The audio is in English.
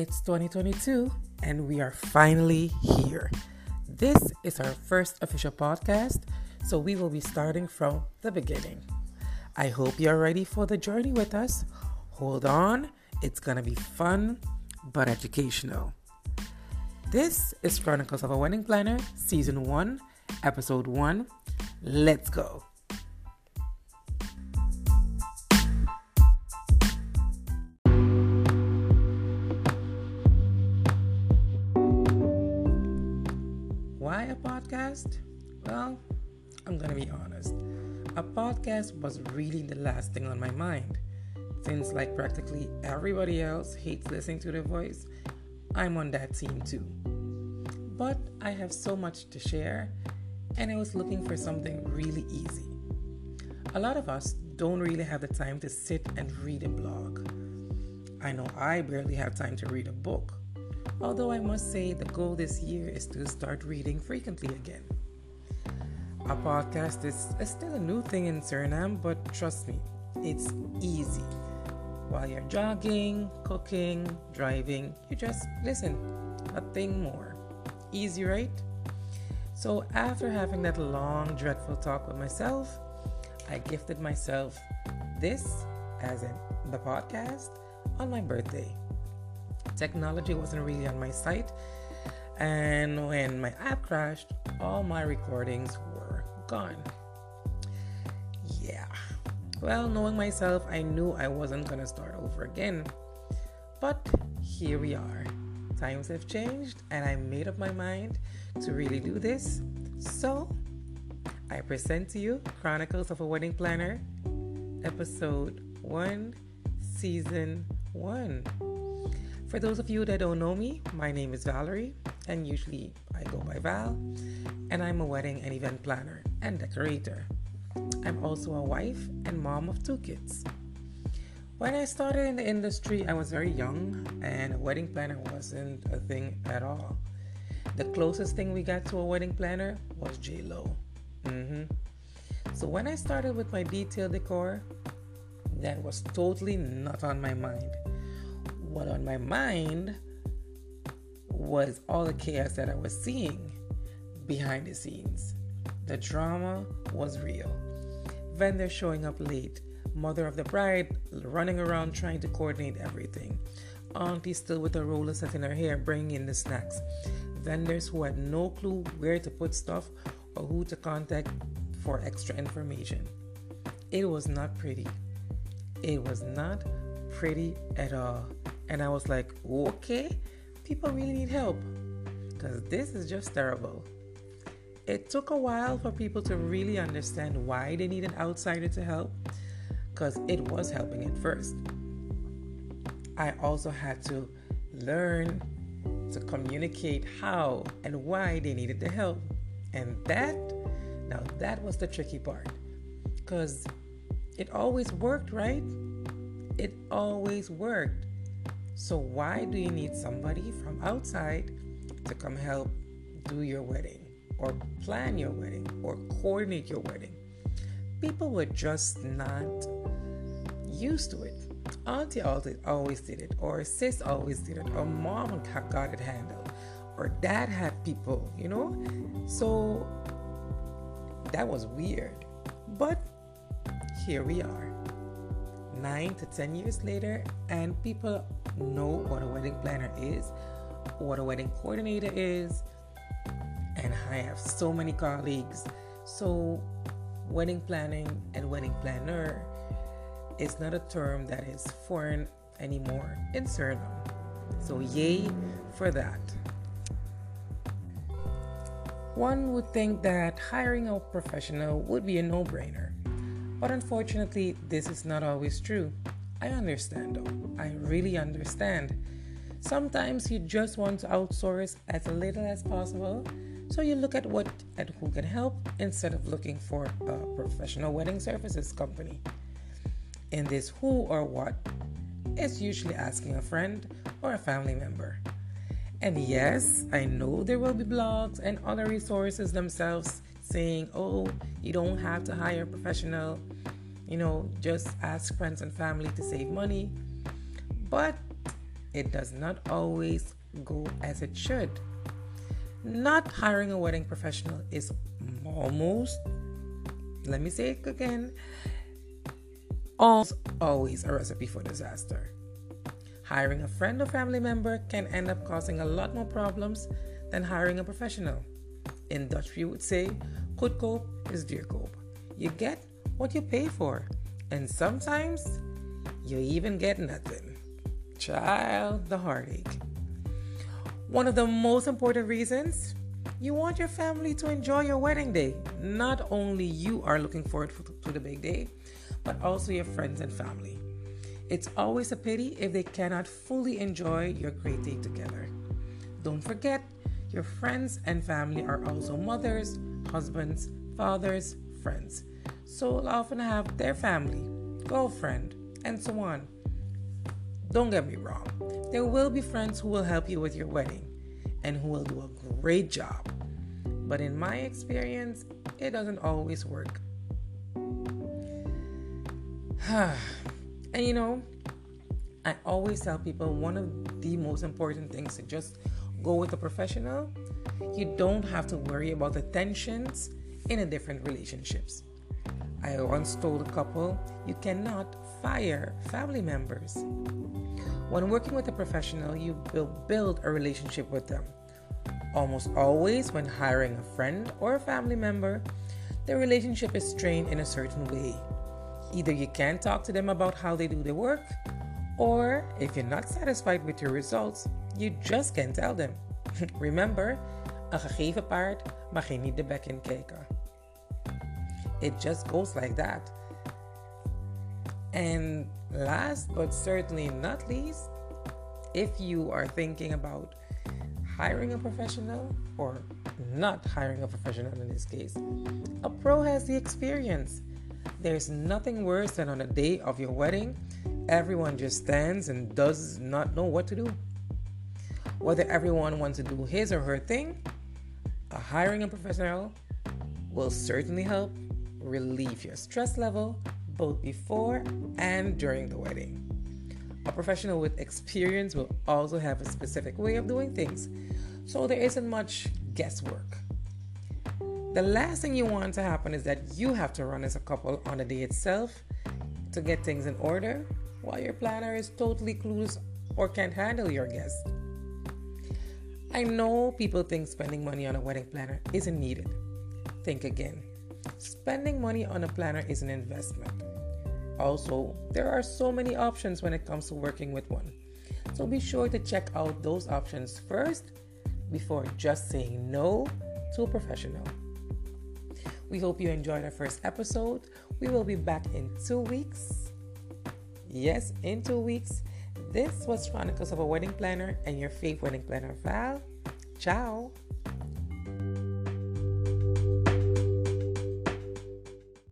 It's 2022 and we are finally here. This is our first official podcast, so we will be starting from the beginning. I hope you're ready for the journey with us. Hold on, it's gonna be fun but educational. This is Chronicles of a Wedding Planner, Season 1, Episode 1. Let's go. Podcast? Well, I'm gonna be honest. A podcast was really the last thing on my mind. Since, like practically everybody else hates listening to their voice, I'm on that team too. But I have so much to share, and I was looking for something really easy. A lot of us don't really have the time to sit and read a blog. I know I barely have time to read a book. Although I must say the goal this year is to start reading frequently again. A podcast is, is still a new thing in Suriname, but trust me, it's easy. While you're jogging, cooking, driving, you just listen, a thing more. Easy, right? So, after having that long, dreadful talk with myself, I gifted myself this, as in the podcast, on my birthday technology wasn't really on my site. And when my app crashed, all my recordings were gone. Yeah. Well, knowing myself, I knew I wasn't going to start over again. But here we are. Times have changed, and I made up my mind to really do this. So, I present to you Chronicles of a Wedding Planner, Episode 1, Season 1. For those of you that don't know me, my name is Valerie, and usually I go by Val, and I'm a wedding and event planner and decorator. I'm also a wife and mom of two kids. When I started in the industry, I was very young, and a wedding planner wasn't a thing at all. The closest thing we got to a wedding planner was J Lo. Mm-hmm. So when I started with my detail decor, that was totally not on my mind what on my mind was all the chaos that I was seeing behind the scenes. The drama was real. Vendors showing up late, mother of the bride running around trying to coordinate everything, auntie still with a roller set in her hair bringing in the snacks, vendors who had no clue where to put stuff or who to contact for extra information. It was not pretty. It was not pretty at all. And I was like, okay, people really need help because this is just terrible. It took a while for people to really understand why they need an outsider to help because it was helping at first. I also had to learn to communicate how and why they needed the help. And that, now that was the tricky part because it always worked, right? It always worked. So, why do you need somebody from outside to come help do your wedding or plan your wedding or coordinate your wedding? People were just not used to it. Auntie always did it, or sis always did it, or mom got it handled, or dad had people, you know? So that was weird. But here we are, nine to ten years later, and people know what a wedding planner is, what a wedding coordinator is, and I have so many colleagues. So, wedding planning and wedding planner is not a term that is foreign anymore in Suriname. So, yay for that. One would think that hiring a professional would be a no brainer, but unfortunately, this is not always true. I understand though. I really understand. Sometimes you just want to outsource as little as possible, so you look at what and who can help instead of looking for a professional wedding services company. In this who or what, it's usually asking a friend or a family member. And yes, I know there will be blogs and other resources themselves saying, oh, you don't have to hire a professional you know, just ask friends and family to save money. But it does not always go as it should. Not hiring a wedding professional is almost, let me say it again, almost always a recipe for disaster. Hiring a friend or family member can end up causing a lot more problems than hiring a professional. In Dutch, we would say, goedkoop is duurkoop. You get what you pay for, and sometimes you even get nothing. Child, the heartache. One of the most important reasons you want your family to enjoy your wedding day. Not only you are looking forward to the big day, but also your friends and family. It's always a pity if they cannot fully enjoy your great day together. Don't forget, your friends and family are also mothers, husbands, fathers, friends. So will often have their family, girlfriend, and so on. Don't get me wrong, there will be friends who will help you with your wedding and who will do a great job. But in my experience, it doesn't always work. And you know, I always tell people one of the most important things to just go with a professional. You don't have to worry about the tensions in a different relationships. I once told a couple you cannot fire family members. When working with a professional, you will build a relationship with them. Almost always, when hiring a friend or a family member, the relationship is strained in a certain way. Either you can't talk to them about how they do their work, or if you're not satisfied with your results, you just can't tell them. Remember, een gegeven paard mag je niet de bek in kijken. It just goes like that. And last but certainly not least, if you are thinking about hiring a professional or not hiring a professional in this case, a pro has the experience. There's nothing worse than on the day of your wedding, everyone just stands and does not know what to do. Whether everyone wants to do his or her thing, a hiring a professional will certainly help relieve your stress level both before and during the wedding. A professional with experience will also have a specific way of doing things, so there isn't much guesswork. The last thing you want to happen is that you have to run as a couple on the day itself to get things in order while your planner is totally clueless or can't handle your guests. I know people think spending money on a wedding planner isn't needed. Think again. Spending money on a planner is an investment. Also, there are so many options when it comes to working with one. So be sure to check out those options first before just saying no to a professional. We hope you enjoyed our first episode. We will be back in two weeks. Yes, in two weeks. This was Chronicles of a Wedding Planner and your favorite wedding planner, Val. Ciao.